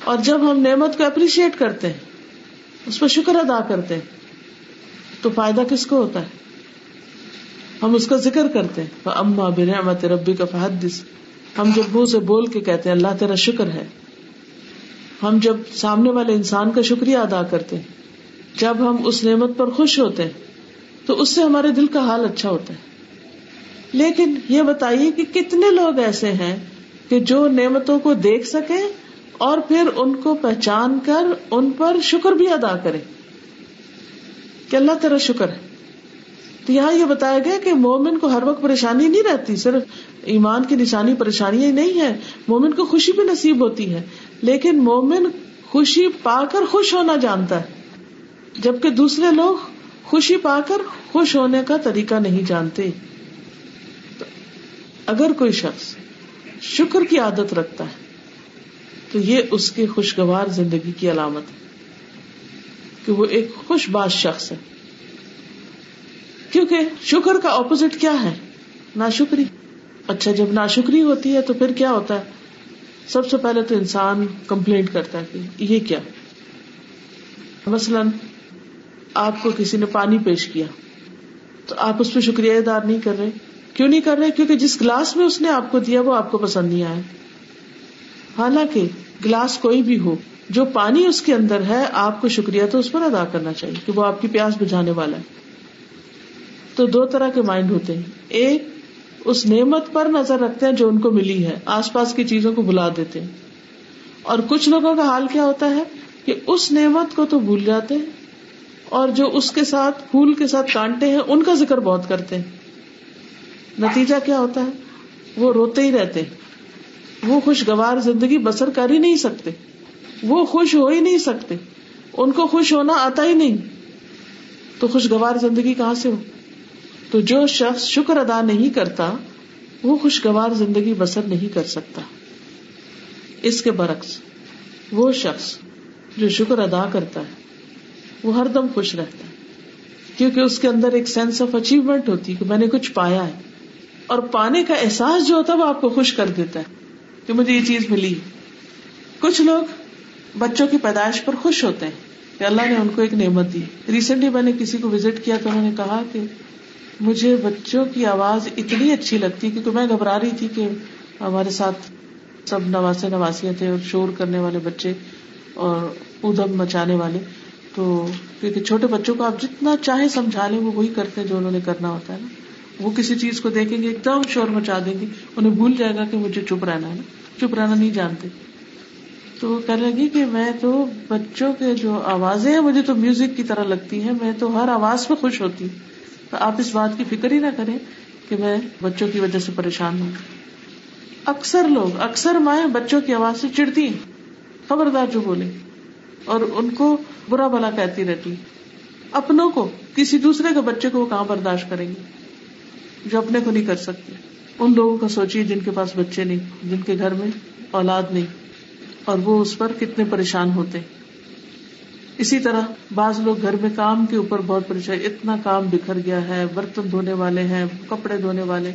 اور جب ہم نعمت کو اپریشیٹ کرتے ہیں، اس پہ شکر ادا کرتے ہیں، تو فائدہ کس کو ہوتا ہے؟ ہم اس کا ذکر کرتے ہیں۔ اما بنعمت ربی کا فحدث۔ ہم جب منہ سے بول کے کہتے ہیں، اللہ تیرا شکر ہے۔ ہم جب سامنے والے انسان کا شکریہ ادا کرتے ہیں۔ جب ہم اس نعمت پر خوش ہوتے ہیں، تو اس سے ہمارے دل کا حال اچھا ہوتا ہے۔ لیکن یہ بتائیے کہ کتنے لوگ ایسے ہیں کہ جو نعمتوں کو دیکھ سکے اور پھر ان کو پہچان کر ان پر شکر بھی ادا کرے کہ اللہ تیرا شکر ہے۔ تو یہاں یہ بتایا گیا کہ مومن کو ہر وقت پریشانی نہیں رہتی، صرف ایمان کی نشانی پریشانی نہیں ہے مومن کو خوشی بھی نصیب ہوتی ہے۔ لیکن مومن خوشی پا کر خوش ہونا جانتا ہے، جبکہ دوسرے لوگ خوشی پا کر خوش ہونے کا طریقہ نہیں جانتے۔ اگر کوئی شخص شکر کی عادت رکھتا ہے، تو یہ اس کے خوشگوار زندگی کی علامت ہے کہ وہ ایک خوش باز شخص ہے۔ کیونکہ شکر کا اپوزٹ کیا ہے؟ ناشکری۔ اچھا جب ناشکری ہوتی ہے تو پھر کیا ہوتا ہے؟ سب سے پہلے تو انسان کمپلینٹ کرتا ہے کہ یہ کیا؟ مثلاً آپ کو کسی نے پانی پیش کیا، تو آپ اس پہ شکریہ دار نہیں کر رہے۔ کیوں نہیں کر رہے؟ کیونکہ جس گلاس میں اس نے آپ کو دیا وہ آپ کو پسند نہیں آیا۔ حالانکہ گلاس کوئی بھی ہو، جو پانی اس کے اندر ہے، آپ کو شکریہ تو اس پر ادا کرنا چاہیے کہ وہ آپ کی پیاس بجھانے والا ہے۔ تو دو طرح کے مائنڈ ہوتے ہیں۔ ایک، اس نعمت پر نظر رکھتے ہیں جو ان کو ملی ہے، آس پاس کی چیزوں کو بلا دیتے ہیں۔ اور کچھ لوگوں کا حال کیا ہوتا ہے کہ اس نعمت کو تو بھول جاتے ہیں اور جو اس کے ساتھ، پھول کے ساتھ کانٹے ہیں، ان کا ذکر بہت کرتے ہیں۔ نتیجہ کیا ہوتا ہے؟ وہ روتے ہی رہتے۔ وہ خوشگوار زندگی بسر کر ہی نہیں سکتے۔ وہ خوش ہو ہی نہیں سکتے۔ ان کو خوش ہونا آتا ہی نہیں۔ تو خوشگوار زندگی کہاں سے ہو؟ تو جو شخص شکر ادا نہیں کرتا، وہ خوشگوار زندگی بسر نہیں کر سکتا۔ اس کے برعکس، وہ شخص جو شکر ادا کرتا ہے، وہ ہر دم خوش رہتا ہے۔ کیونکہ اس کے اندر ایک سینس آف اچیومنٹ ہوتی ہے کہ میں نے کچھ پایا ہے۔ اور پانے کا احساس جو ہوتا ہے وہ آپ کو خوش کر دیتا ہے کہ مجھے یہ چیز ملی۔ کچھ لوگ بچوں کی پیدائش پر خوش ہوتے ہیں۔ کہ اللہ نے ان کو ایک نعمت دی۔ ریسنٹلی میں نے کسی کو وزٹ کیا تو انہوں نے کہا کہ مجھے بچوں کی آواز اتنی اچھی لگتی کیونکہ میں گھبرا رہی تھی کہ ہمارے ساتھ سب نواسے نواسیاں تھے اور شور کرنے والے بچے اور ادم مچانے والے۔ تو کیونکہ چھوٹے بچوں کو آپ جتنا چاہے سمجھا لیں وہ وہی کرتے ہیں جو انہوں نے کرنا ہوتا ہے نا۔ وہ کسی چیز کو دیکھیں گے، ایک دم شور مچا دیں گے، انہیں بھول جائے گا کہ مجھے چپ رہنا ہے نا۔ چپ رہنا نہیں جانتے۔ تو وہ لگی کہ میں تو بچوں کے جو آوازیں ہیں، مجھے تو میوزک کی طرح لگتی ہیں، میں تو ہر آواز پہ خوش ہوتی ہوں۔ تو آپ اس بات کی فکر ہی نہ کریں کہ میں بچوں کی وجہ سے پریشان ہوں۔ اکثر لوگ، اکثر مائیں بچوں کی آواز سے چڑتی ہیں، خبردار جو بولے اور ان کو برا بلا کہتی رہتی اپنوں کو، کسی دوسرے کے بچے کو وہ کہاں برداشت کریں گے؟ جو اپنے کو نہیں کر سکتے۔ ان لوگوں کا سوچیے جن کے پاس بچے نہیں، جن کے گھر میں اولاد نہیں، اور وہ اس پر کتنے پریشان ہوتے۔ اسی طرح بعض لوگ گھر میں کام کے اوپر بہت پریشان، اتنا کام بکھر گیا ہے، برتن دھونے والے ہیں، کپڑے دھونے والے۔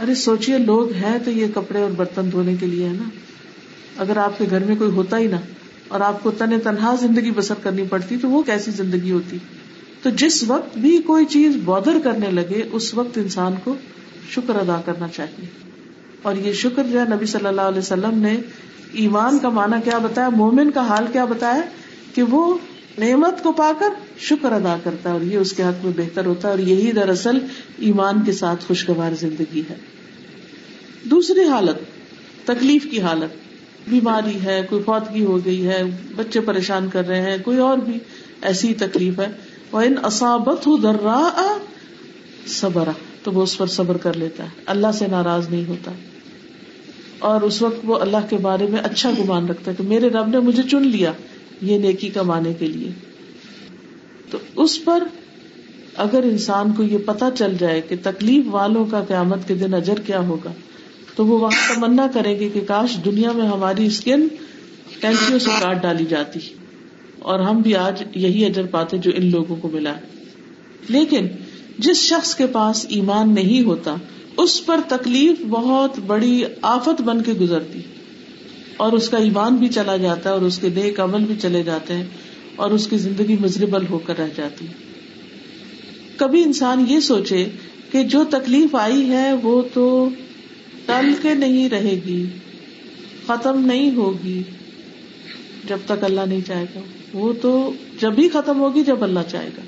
ارے سوچیے لوگ ہیں تو یہ کپڑے اور برتن دھونے کے لیے ہے نا۔ اگر آپ کے گھر میں کوئی ہوتا ہی نا اور آپ کو تن تنہا زندگی بسر کرنی پڑتی تو وہ کیسی زندگی ہوتی؟ تو جس وقت بھی کوئی چیز بودر کرنے لگے، اس وقت انسان کو شکر ادا کرنا چاہیے۔ اور یہ شکر جو ہے، نبی صلی اللہ علیہ وسلم نے ایمان کا معنی کیا بتایا، مومن کا حال کیا بتایا کہ وہ نعمت کو پا کر شکر ادا کرتا ہے اور یہ اس کے حق میں بہتر ہوتا ہے اور یہی دراصل ایمان کے ساتھ خوشگوار زندگی ہے۔ دوسری حالت، تکلیف کی حالت۔ بیماری ہے، کوئی فوتگی ہو گئی ہے، بچے پریشان کر رہے ہیں، کوئی اور بھی ایسی تکلیف ہے۔ ان اصابت صبر تو وہ اس پر صبر کر لیتا ہے۔ اللہ سے ناراض نہیں ہوتا۔ اور اس وقت وہ اللہ کے بارے میں اچھا گمان رکھتا ہے کہ میرے رب نے مجھے چن لیا یہ نیکی کمانے کے لیے۔ تو اس پر اگر انسان کو یہ پتا چل جائے کہ تکلیف والوں کا قیامت کے دن اجر کیا ہوگا، تو وہ وہاں تمنا کرے گی کہ کاش دنیا میں ہماری اسکن کینسیوں سے کاٹ ڈالی جاتی۔ اور ہم بھی آج یہی اجر پاتے جو ان لوگوں کو ملا۔ لیکن جس شخص کے پاس ایمان نہیں ہوتا، اس پر تکلیف بہت بڑی آفت بن کے گزرتی۔ اور اس کا ایمان بھی چلا جاتا ہے اور اس کے نیک عمل بھی چلے جاتے ہیں اور اس کی زندگی مزربل ہو کر رہ جاتی۔ کبھی انسان یہ سوچے کہ جو تکلیف آئی ہے، وہ تو ٹل کے نہیں رہے گی، ختم نہیں ہوگی جب تک اللہ نہیں چاہے گا۔ وہ تو جب ہی ختم ہوگی، جب اللہ چاہے گا۔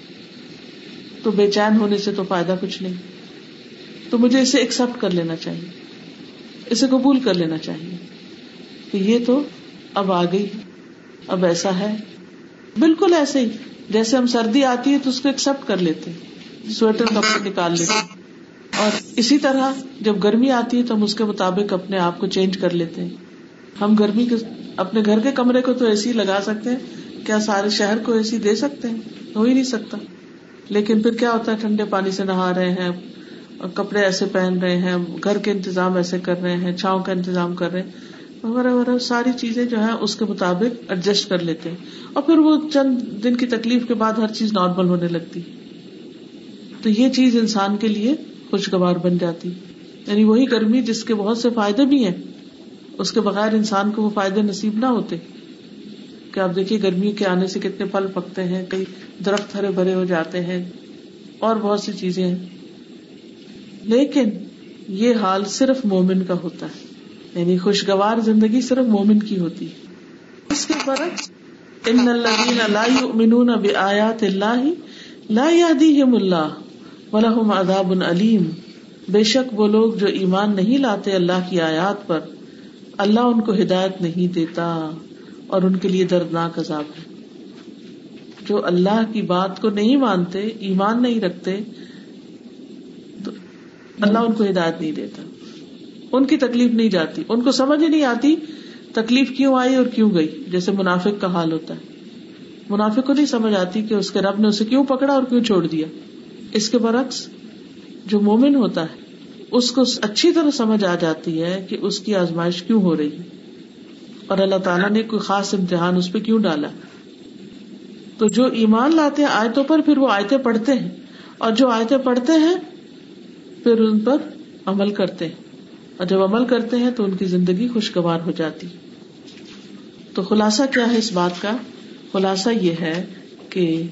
تو بے چین ہونے سے تو فائدہ کچھ نہیں۔ تو مجھے اسے ایکسپٹ کر لینا چاہیے۔ اسے قبول کر لینا چاہیے۔ کہ یہ تو اب آ گئی۔ اب ایسا ہے۔ بالکل ایسے ہی۔ جیسے ہم سردی آتی ہے تو اس کو ایکسپٹ کر لیتے سویٹر کپڑے نکال لیتے اور اسی طرح جب گرمی آتی ہے تو ہم اس کے مطابق اپنے آپ کو چینج کر لیتے ہیں۔ ہم گرمی کے، اپنے گھر کے کمرے کو تو اے سی لگا سکتے ہیں۔ کیا سارے شہر کو اے سی دے سکتے ہیں؟ ہو ہی نہیں سکتا۔ لیکن پھر کیا ہوتا ہے؟ ٹھنڈے پانی سے نہا رہے ہیں اور کپڑے ایسے پہن رہے ہیں، گھر کے انتظام ایسے کر رہے ہیں، چھاؤں کا انتظام کر رہے ہیں۔ وغیرہ وغیرہ ساری چیزیں جو ہے اس کے مطابق ایڈجسٹ کر لیتے ہیں۔ اور پھر وہ چند دن کی تکلیف کے بعد ہر چیز نارمل ہونے لگتی۔ تو یہ چیز انسان کے لیے خوشگوار بن جاتی۔ یعنی وہی گرمی جس کے بہت سے فائدے بھی ہیں، اس کے بغیر انسان کو وہ فائدے نصیب نہ ہوتے۔ کہ آپ دیکھیے گرمی کے آنے سے کتنے پھل پکتے ہیں، کئی درخت ہرے بھرے ہو جاتے ہیں، اور بہت سی چیزیں ہیں۔ لیکن یہ حال صرف مومن کا ہوتا ہے۔ یعنی خوشگوار زندگی صرف مومن کی ہوتی ہے۔ اس کے برعکس، ان الذين لا يؤمنون بآيات الله لا يهديهم الله ولهم عذاب علیم۔ بے شک وہ لوگ جو ایمان نہیں لاتے اللہ کی آیات پر، اللہ ان کو ہدایت نہیں دیتا۔ اور ان کے لیے دردناک عذاب ہے۔ جو اللہ کی بات کو نہیں مانتے، ایمان نہیں رکھتے، تو اللہ ان کو ہدایت نہیں دیتا۔ ان کی تکلیف نہیں جاتی، ان کو سمجھ ہی نہیں آتی تکلیف کیوں آئی اور کیوں گئی۔ جیسے منافق کا حال ہوتا ہے۔ منافق کو نہیں سمجھ آتی کہ اس کے رب نے اسے کیوں پکڑا اور کیوں چھوڑ دیا۔ اس کے برعکس، جو مومن ہوتا ہے، اس کو اچھی طرح سمجھ آ جاتی ہے کہ اس کی آزمائش کیوں ہو رہی ہے۔ اور اللہ تعالیٰ نے کوئی خاص امتحان اس پہ کیوں ڈالا؟ تو جو ایمان لاتے ہیں آیتوں پر، پھر وہ آیتیں پڑھتے ہیں۔ اور جو آیتیں پڑھتے ہیں، پھر ان پر عمل کرتے ہیں۔ اور جب عمل کرتے ہیں تو ان کی زندگی خوشگوار ہو جاتی۔ تو خلاصہ کیا ہے اس بات کا؟ خلاصہ یہ ہے کہ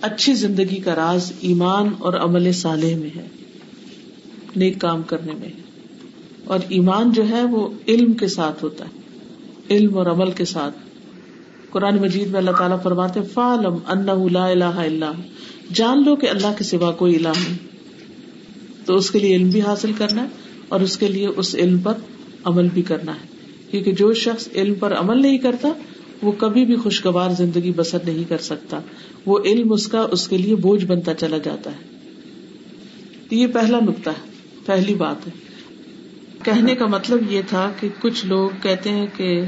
اچھی زندگی کا راز ایمان اور عمل صالح میں ہے، نیک کام کرنے میں۔ اور ایمان جو ہے وہ علم کے ساتھ ہوتا ہے۔ علم اور عمل کے ساتھ۔ قرآن مجید میں اللہ تعالیٰ فرماتے فالم ان لا الہ الا جان لو کہ اللہ کے سوا کوئی الہ نہیں۔ تو اس کے لیے علم بھی حاصل کرنا ہے اور اس کے لیے اس علم پر عمل بھی کرنا ہے۔ کیونکہ جو شخص علم پر عمل نہیں کرتا، وہ کبھی بھی خوشگوار زندگی بسر نہیں کر سکتا۔ وہ علم اس کا اس کے لیے بوجھ بنتا چلا جاتا ہے۔ یہ پہلا نقطہ ہے، پہلی بات ہے۔ کہنے کا مطلب یہ تھا کہ کچھ لوگ کہتے ہیں کہ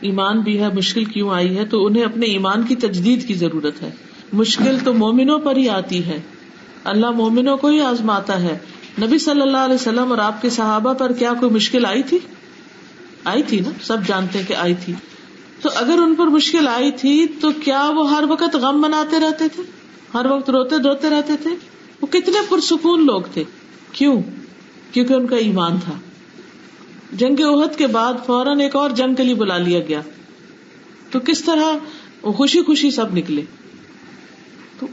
ایمان بھی ہے، مشکل کیوں آئی ہے؟ تو انہیں اپنے ایمان کی تجدید کی ضرورت ہے۔ مشکل تو مومنوں پر ہی آتی ہے۔ اللہ مومنوں کو ہی آزماتا ہے۔ نبی صلی اللہ علیہ وسلم اور آپ کے صحابہ پر کیا کوئی مشکل آئی تھی؟ آئی تھی نا؟ سب جانتے کہ آئی تھی۔ تو اگر ان پر مشکل آئی تھی، تو کیا وہ ہر وقت غم مناتے رہتے تھے؟ ہر وقت روتے دھوتے رہتے تھے؟ وہ کتنے پرسکون لوگ تھے۔ کیوں؟ کیونکہ ان کا ایمان تھا۔ جنگ عہد کے بعد فوراً ایک اور جنگ کے لیے بلا لیا گیا۔ تو کس طرح خوشی خوشی سب نکلے۔ تو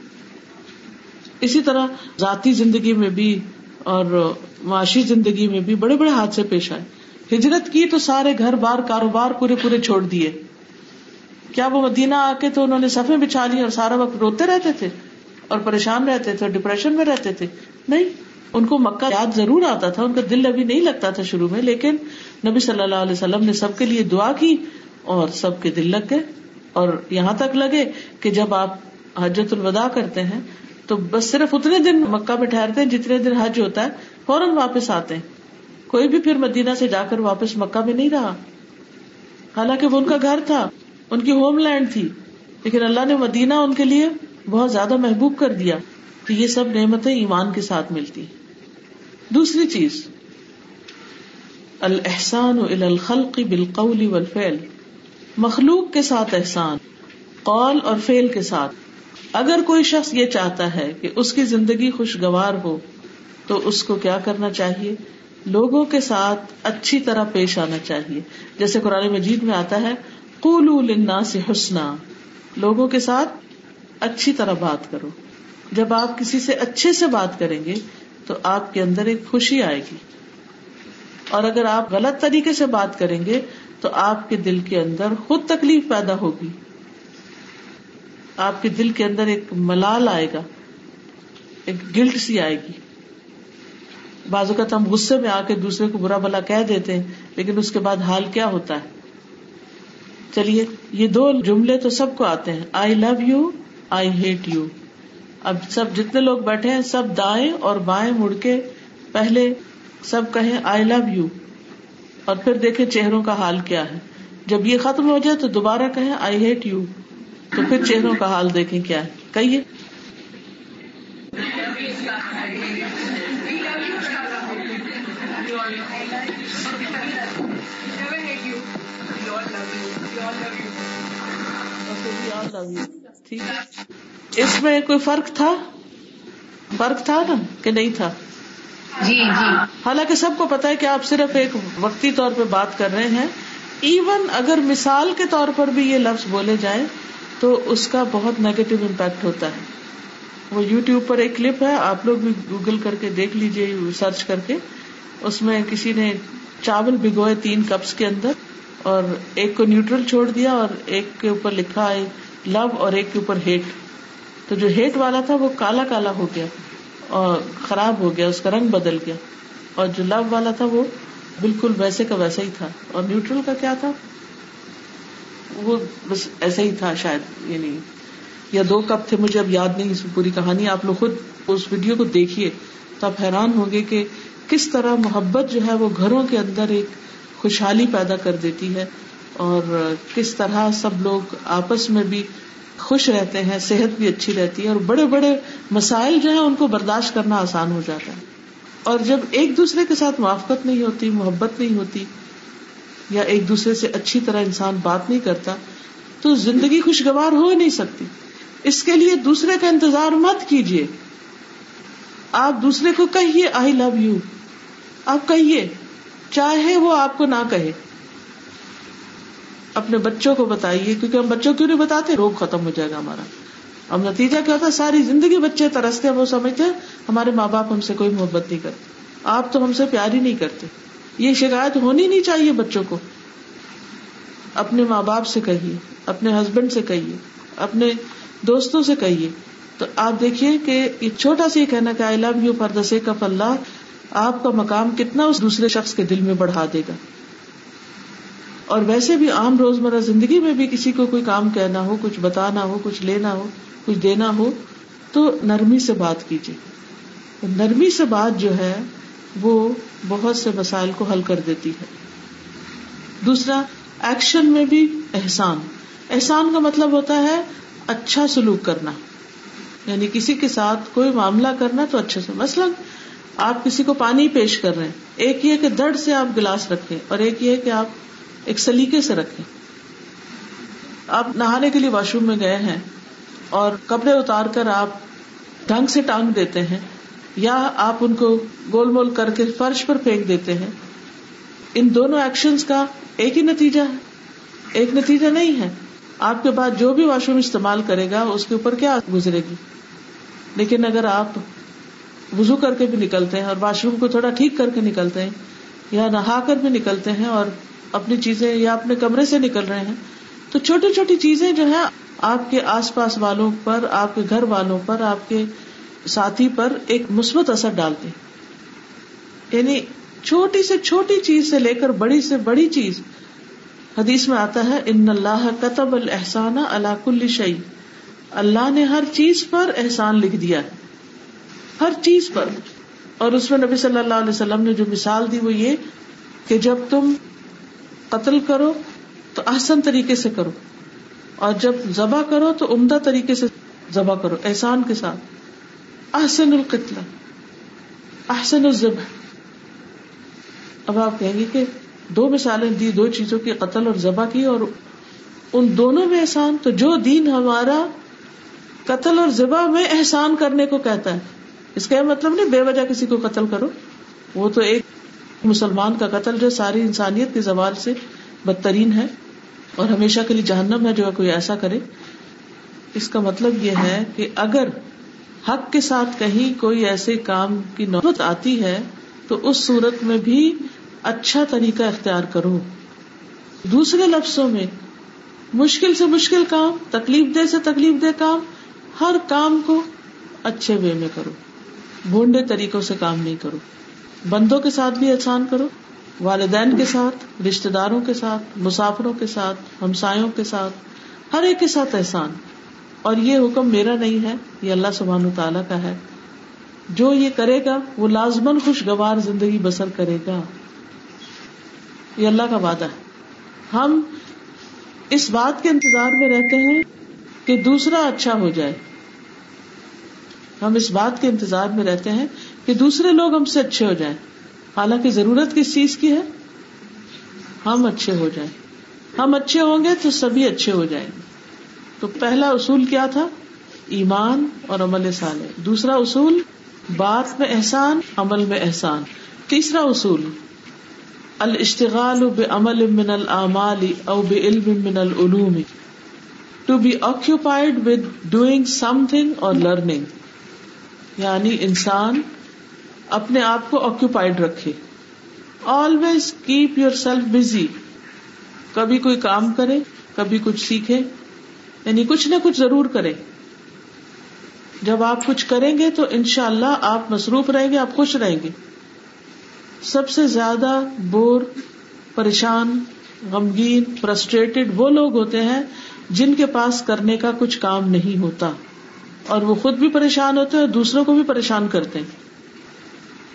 اسی طرح ذاتی زندگی میں بھی اور معاشی زندگی میں بھی بڑے بڑے حادثے پیش آئے۔ ہجرت کی تو سارے گھر بار کاروبار پورے پورے چھوڑ دیے۔ کیا وہ مدینہ آ کے تو انہوں نے سفے بچھا لی اور سارا وقت روتے رہتے تھے اور پریشان رہتے تھے اور ڈپریشن میں رہتے تھے؟ نہیں۔ ان کو مکہ یاد ضرور آتا تھا، ان کا دل ابھی نہیں لگتا تھا شروع میں، لیکن نبی صلی اللہ علیہ وسلم نے سب کے لیے دعا کی اور سب کے دل لگ گئے اور یہاں تک لگے کہ جب آپ حجت الوداع کرتے ہیں تو بس صرف اتنے دن مکہ میں ٹھہرتے ہیں جتنے دن حج ہوتا ہے، فوراً واپس آتے ہیں۔ کوئی بھی پھر مدینہ سے جا کر واپس مکہ میں نہیں رہا۔ حالانکہ وہ ان کا گھر تھا، ان کی ہوم لینڈ تھی، لیکن اللہ نے مدینہ ان کے لیے بہت زیادہ محبوب کر دیا تو یہ سب نعمتیں ایمان کے ساتھ ملتی دوسری چیز الحسان الخلق بالقول والفعل۔ مخلوق کے ساتھ احسان، قول اور فعل کے ساتھ۔ اگر کوئی شخص یہ چاہتا ہے کہ اس کی زندگی خوشگوار ہو، تو اس کو کیا کرنا چاہیے؟ لوگوں کے ساتھ اچھی طرح پیش آنا چاہیے۔ جیسے قرآن مجید میں آتا ہے سے حسنا۔ لوگوں کے ساتھ اچھی طرح بات کرو۔ جب آپ کسی سے اچھے سے بات کریں گے تو آپ کے اندر ایک خوشی آئے گی۔ اور اگر آپ غلط طریقے سے بات کریں گے، تو آپ کے دل کے اندر خود تکلیف پیدا ہوگی۔ آپ کے دل کے اندر ایک ملال آئے گا، ایک گلٹ سی آئے گی۔ بعض اوقات ہم غصے میں آ کے دوسرے کو برا بلا کہہ دیتے ہیں، لیکن اس کے بعد حال کیا ہوتا ہے؟ چلیے، یہ دو جملے تو سب کو آتے ہیں۔ I love you I hate you اب سب جتنے لوگ بیٹھے ہیں سب دائیں اور بائیں مڑ کے پہلے سب کہیں آئی لو یو اور پھر دیکھے چہروں کا حال کیا ہے۔ جب یہ ختم ہو جائے تو دوبارہ کہیں آئی ہیٹ یو تو پھر چہروں کا حال دیکھیں کیا ہے۔ کہیے۔ اس میں کوئی فرق تھا؟ فرق تھا نا کہ نہیں تھا؟ جی جی۔ حالانکہ سب کو پتا ہے کہ آپ صرف ایک وقتی طور پہ بات کر رہے ہیں۔ ایون اگر مثال کے طور پر بھی یہ لفظ بولے جائیں تو اس کا بہت نیگیٹو امپیکٹ ہوتا ہے۔ وہ یو ٹیوب پر ایک کلپ ہے آپ لوگ بھی گوگل کر کے دیکھ لیجیے سرچ کر کے۔ اس میں کسی نے چاول بھگوئے تین کپس کے اندر اور ایک کو نیوٹرل چھوڑ دیا اور ایک کے اوپر لکھا ہے لو اور ایک کے اوپر ہیٹ تو جو ہیٹ والا تھا وہ کالا کالا ہو گیا اور خراب ہو گیا، اس کا رنگ بدل گیا۔ اور جو لو والا تھا وہ بالکل ویسے کا ویسا ہی تھا۔ اور نیوٹرل کا کیا تھا؟ وہ بس ایسا ہی تھا شاید یعنی یا دو کپ تھے، مجھے اب یاد نہیں، اس پوری کہانی آپ لوگ خود اس ویڈیو کو دیکھیے تو آپ حیران ہوں گے کہ کس طرح محبت جو ہے وہ گھروں کے اندر ایک خوشحالی پیدا کر دیتی ہے اور کس طرح سب لوگ آپس میں بھی خوش رہتے ہیں، صحت بھی اچھی رہتی ہے اور بڑے بڑے مسائل جو ہے ان کو برداشت کرنا آسان ہو جاتا ہے۔ اور جب ایک دوسرے کے ساتھ موافقت نہیں ہوتی، محبت نہیں ہوتی یا ایک دوسرے سے اچھی طرح انسان بات نہیں کرتا، تو زندگی خوشگوار ہو نہیں سکتی۔ اس کے لیے دوسرے کا انتظار مت کیجیے آپ دوسرے کو کہیے آئی لو یو آپ کہیے، چاہے وہ آپ کو نہ کہے۔ اپنے بچوں کو بتائیے، کیونکہ ہم بچوں کیوں نہیں بتاتے؟ روگ ختم ہو جائے گا ہمارا۔ اب نتیجہ کیا ہوتا ہے؟ ساری زندگی بچے ترستے وہ سمجھتے ہمارے ماں باپ ہم سے کوئی محبت نہیں کرتے۔ آپ تو ہم سے پیار ہی نہیں کرتے۔ یہ شکایت ہونی نہیں چاہیے بچوں کو۔ اپنے ماں باپ سے کہیے، اپنے ہسبینڈ سے کہیے، اپنے دوستوں سے کہیے۔ تو آپ دیکھیے کہ یہ چھوٹا سا یہ کہنا کہ I love you for the sake of اللہ آپ کا مقام کتنا اس دوسرے شخص کے دل میں بڑھا دے گا۔ اور ویسے بھی عام روزمرہ زندگی میں بھی کسی کو کوئی کام کہنا ہو، کچھ بتانا ہو، کچھ لینا ہو، کچھ دینا ہو، تو نرمی سے بات کیجیے۔ نرمی سے بات جو ہے، وہ بہت سے مسائل کو حل کر دیتی ہے۔ دوسرا، ایکشن میں بھی احسان۔ احسان کا مطلب ہوتا ہے اچھا سلوک کرنا۔ یعنی کسی کے ساتھ کوئی معاملہ کرنا تو اچھے سے۔ مثلاً، آپ کسی کو پانی پیش کر رہے ہیں۔ ایک یہ کہ درد سے آپ گلاس رکھیں اور ایک یہ کہ آپ ایک سلیقے سے رکھیں۔ آپ نہانے کے لیے واش روم میں گئے ہیں اور کپڑے اتار کر آپ ڈھنگ سے ٹانگ دیتے ہیں یا آپ ان کو گول مول کر کے فرش پر پھینک دیتے ہیں۔ ان دونوں ایکشن کا ایک ہی نتیجہ ہے۔ ایک نتیجہ نہیں ہے۔ آپ کے بعد جو بھی واش روم استعمال کرے گا، اس کے اوپر کیا گزرے گی؟ لیکن اگر آپ وزو کر کے بھی نکلتے ہیں اور واش روم کو تھوڑا ٹھیک کر کے نکلتے ہیں یا نہا کر بھی نکلتے ہیں اور اپنی چیزیں یا اپنے کمرے سے نکل رہے ہیں، تو چھوٹی چھوٹی چیزیں جو ہے آپ کے آس پاس والوں پر، آپ کے گھر والوں پر، آپ کے ساتھی پر ایک مثبت اثر ڈالتے یعنی چھوٹی سے چھوٹی چیز سے لے کر بڑی سے بڑی چیز۔ حدیث میں آتا ہے، ان اللہ قطب الحسان اللہ کل شعی اللہ نے ہر چیز پر احسان لکھ دیا ہر چیز پر۔ اور اس میں نبی صلی اللہ علیہ وسلم نے جو مثال دی وہ یہ کہ جب تم قتل کرو تو احسن طریقے سے کرو اور جب ذبح کرو تو عمدہ طریقے سے ذبح کرو، احسان کے ساتھ۔ احسن القتل، احسن الزب اب آپ کہیں گے کہ دو مثالیں دی، دو چیزوں کی قتل اور ذبح کی اور ان دونوں میں احسان، تو جو دین ہمارا قتل اور ذبح میں احسان کرنے کو کہتا ہے، اس کا مطلب نہیں بے وجہ کسی کو قتل کرو، وہ تو ایک مسلمان کا قتل جو ساری انسانیت کے زوال سے بدترین ہے اور ہمیشہ کے لیے جہنم ہے جو کوئی ایسا کرے، اس کا مطلب یہ ہے کہ اگر حق کے ساتھ کہیں کوئی ایسے کام کی نوبت آتی ہے، تو اس صورت میں بھی اچھا طریقہ اختیار کرو۔ دوسرے لفظوں میں، مشکل سے مشکل کام، تکلیف دہ سے تکلیف دہ کام، ہر کام کو اچھے وے میں کرو۔ بھونڈے طریقوں سے کام نہیں کرو۔ بندوں کے ساتھ بھی احسان کرو، والدین کے ساتھ رشتے داروں کے ساتھ، مسافروں کے ساتھ، ہمسایوں کے ساتھ، ہر ایک کے ساتھ احسان۔ اور یہ حکم میرا نہیں ہے، یہ اللہ سبحان تعالیٰ کا ہے۔ جو یہ کرے گا، وہ لازمن خوشگوار زندگی بسر کرے گا۔ یہ اللہ کا وعدہ ہے۔ ہم اس بات کے انتظار میں رہتے ہیں کہ دوسرا اچھا ہو جائے۔ ہم اس بات کے انتظار میں رہتے ہیں کہ دوسرے لوگ ہم سے اچھے ہو جائیں۔ حالانکہ ضرورت کس چیز کی ہے؟ ہم اچھے ہو جائیں۔ ہم اچھے ہوں گے تو سبھی اچھے ہو جائیں گے۔ تو پہلا اصول کیا تھا؟ ایمان اور عمل سال دوسرا اصول، بات میں احسان، عمل میں احسان۔ تیسرا اصول، الاشتغال بعمل من العمال او بعلم من العلوم۔ To be occupied with doing something اور لرننگ یعنی انسان اپنے آپ کو آکوپائڈ رکھے. Always keep yourself busy کبھی کوئی کام کرے، کبھی کچھ سیکھے. یعنی کچھ نہ کچھ ضرور کرے. جب آپ کچھ کریں گے تو ان شاء اللہ آپ مصروف رہیں گے، آپ خوش رہیں گے. سب سے زیادہ بور، پریشان، غمگین فرسٹریٹڈ وہ لوگ ہوتے ہیں جن کے پاس کرنے کا کچھ کام نہیں ہوتا. اور وہ خود بھی پریشان ہوتے ہیں اور دوسروں کو بھی پریشان کرتے ہیں.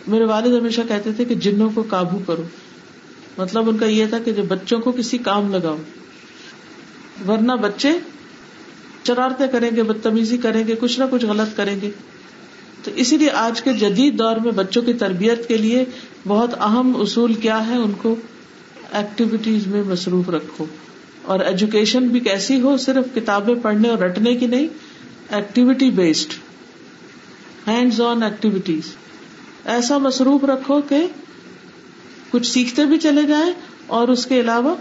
میرے والد ہمیشہ کہتے تھے کہ جنوں کو قابو کرو۔ مطلب ان کا یہ تھا کہ جو بچوں کو کسی کام لگاؤ، ورنہ بچے چرارتے کریں گے، بدتمیزی کریں گے، کچھ نہ کچھ غلط کریں گے۔ تو اسی لیے آج کے جدید دور میں بچوں کی تربیت کے لیے بہت اہم اصول کیا ہے، ان کو ایکٹیویٹیز میں مصروف رکھو۔ اور ایجوکیشن بھی کیسی ہو، صرف کتابیں پڑھنے اور رٹنے کی نہیں activity based hands on activities ایسا مصروف رکھو کہ کچھ سیکھتے بھی چلے جائیں اور اس کے علاوہ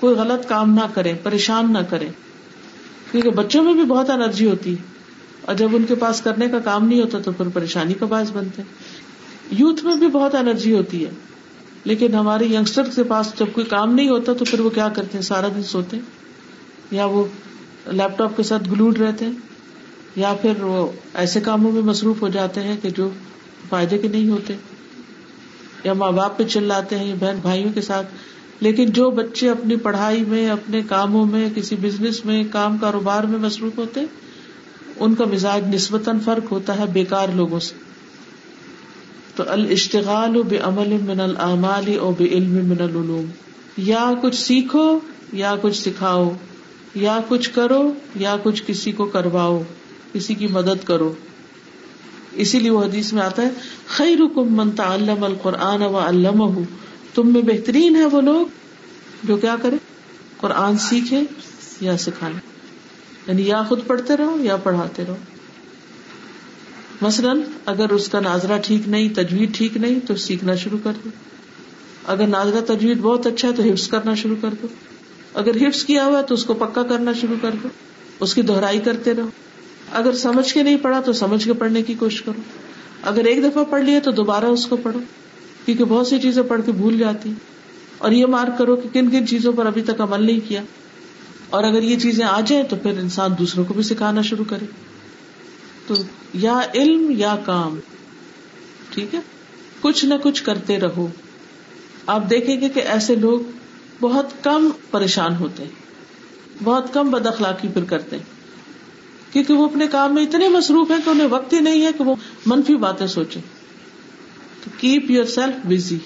کوئی غلط کام نہ کرے، پریشان نہ کرے۔ کیونکہ بچوں میں بھی بہت انرجی ہوتی ہے۔ اور جب ان کے پاس کرنے کا کام نہیں ہوتا تو پھر پریشانی کا باعث بنتے یوتھ میں بھی بہت انرجی ہوتی ہے۔ لیکن ہمارے یگسٹر کے پاس جب کوئی کام نہیں ہوتا تو پھر وہ کیا کرتے ہیں؟ سارا دن سوتے یا وہ لیپ ٹاپ کے ساتھ گلوڈ رہتے ہیں۔ یا پھر وہ ایسے کاموں میں مصروف ہو جاتے ہیں کہ جو فائدے کے نہیں ہوتے۔ یا ماں باپ پہ چلاتے ہیں بہن بھائیوں کے ساتھ۔ لیکن جو بچے اپنی پڑھائی میں، اپنے کاموں میں، کسی بزنس میں، کام کاروبار میں مصروف ہوتے، ان کا مزاج نسبتاً فرق ہوتا ہے بےکار لوگوں سے۔ تو الشتغال بے عمل من العمال او بے علم من العلوم۔ یا کچھ سیکھو، یا کچھ سکھاؤ۔ یا کچھ کرو، یا کچھ کسی کو کرواؤ، کسی کی مدد کرو۔ اسی لیے وہ حدیث میں آتا ہے خیر من تعلم القرآن و علمہ تم میں بہترین ہے وہ لوگ جو کیا کرے قرآن سیکھے یا سکھائے یعنی یا خود پڑھتے رہو یا پڑھاتے رہو۔ مثلاً اگر اس کا ناظرہ ٹھیک نہیں تجویز ٹھیک نہیں، تو سیکھنا شروع کر دو۔ اگر ناظرہ تجویز بہت اچھا ہے، تو حفظ کرنا شروع کر دو۔ اگر حفظ کیا ہوا ہے، تو اس کو پکا کرنا شروع کر دو۔ اس کی دہرائی کرتے رہو۔ اگر سمجھ کے نہیں پڑھا تو سمجھ کے پڑھنے کی کوشش کرو۔ اگر ایک دفعہ پڑھ لیا تو دوبارہ اس کو پڑھو، کیونکہ بہت سی چیزیں پڑھ کے بھول جاتی۔ اور یہ مارک کرو کہ کن کن چیزوں پر ابھی تک عمل نہیں کیا۔ اور اگر یہ چیزیں آ جائیں تو پھر انسان دوسروں کو بھی سکھانا شروع کرے۔ تو یا علم یا کام، ٹھیک ہے؟ کچھ نہ کچھ کرتے رہو۔ آپ دیکھیں گے کہ ایسے لوگ بہت کم پریشان ہوتے ہیں، بہت کم بد اخلاقی پھر کرتے ہیں۔ کیونکہ وہ اپنے کام میں اتنے مصروف ہیں کہ انہیں وقت ہی نہیں ہے کہ وہ منفی باتیں سوچے کیپ یور سیلف بزی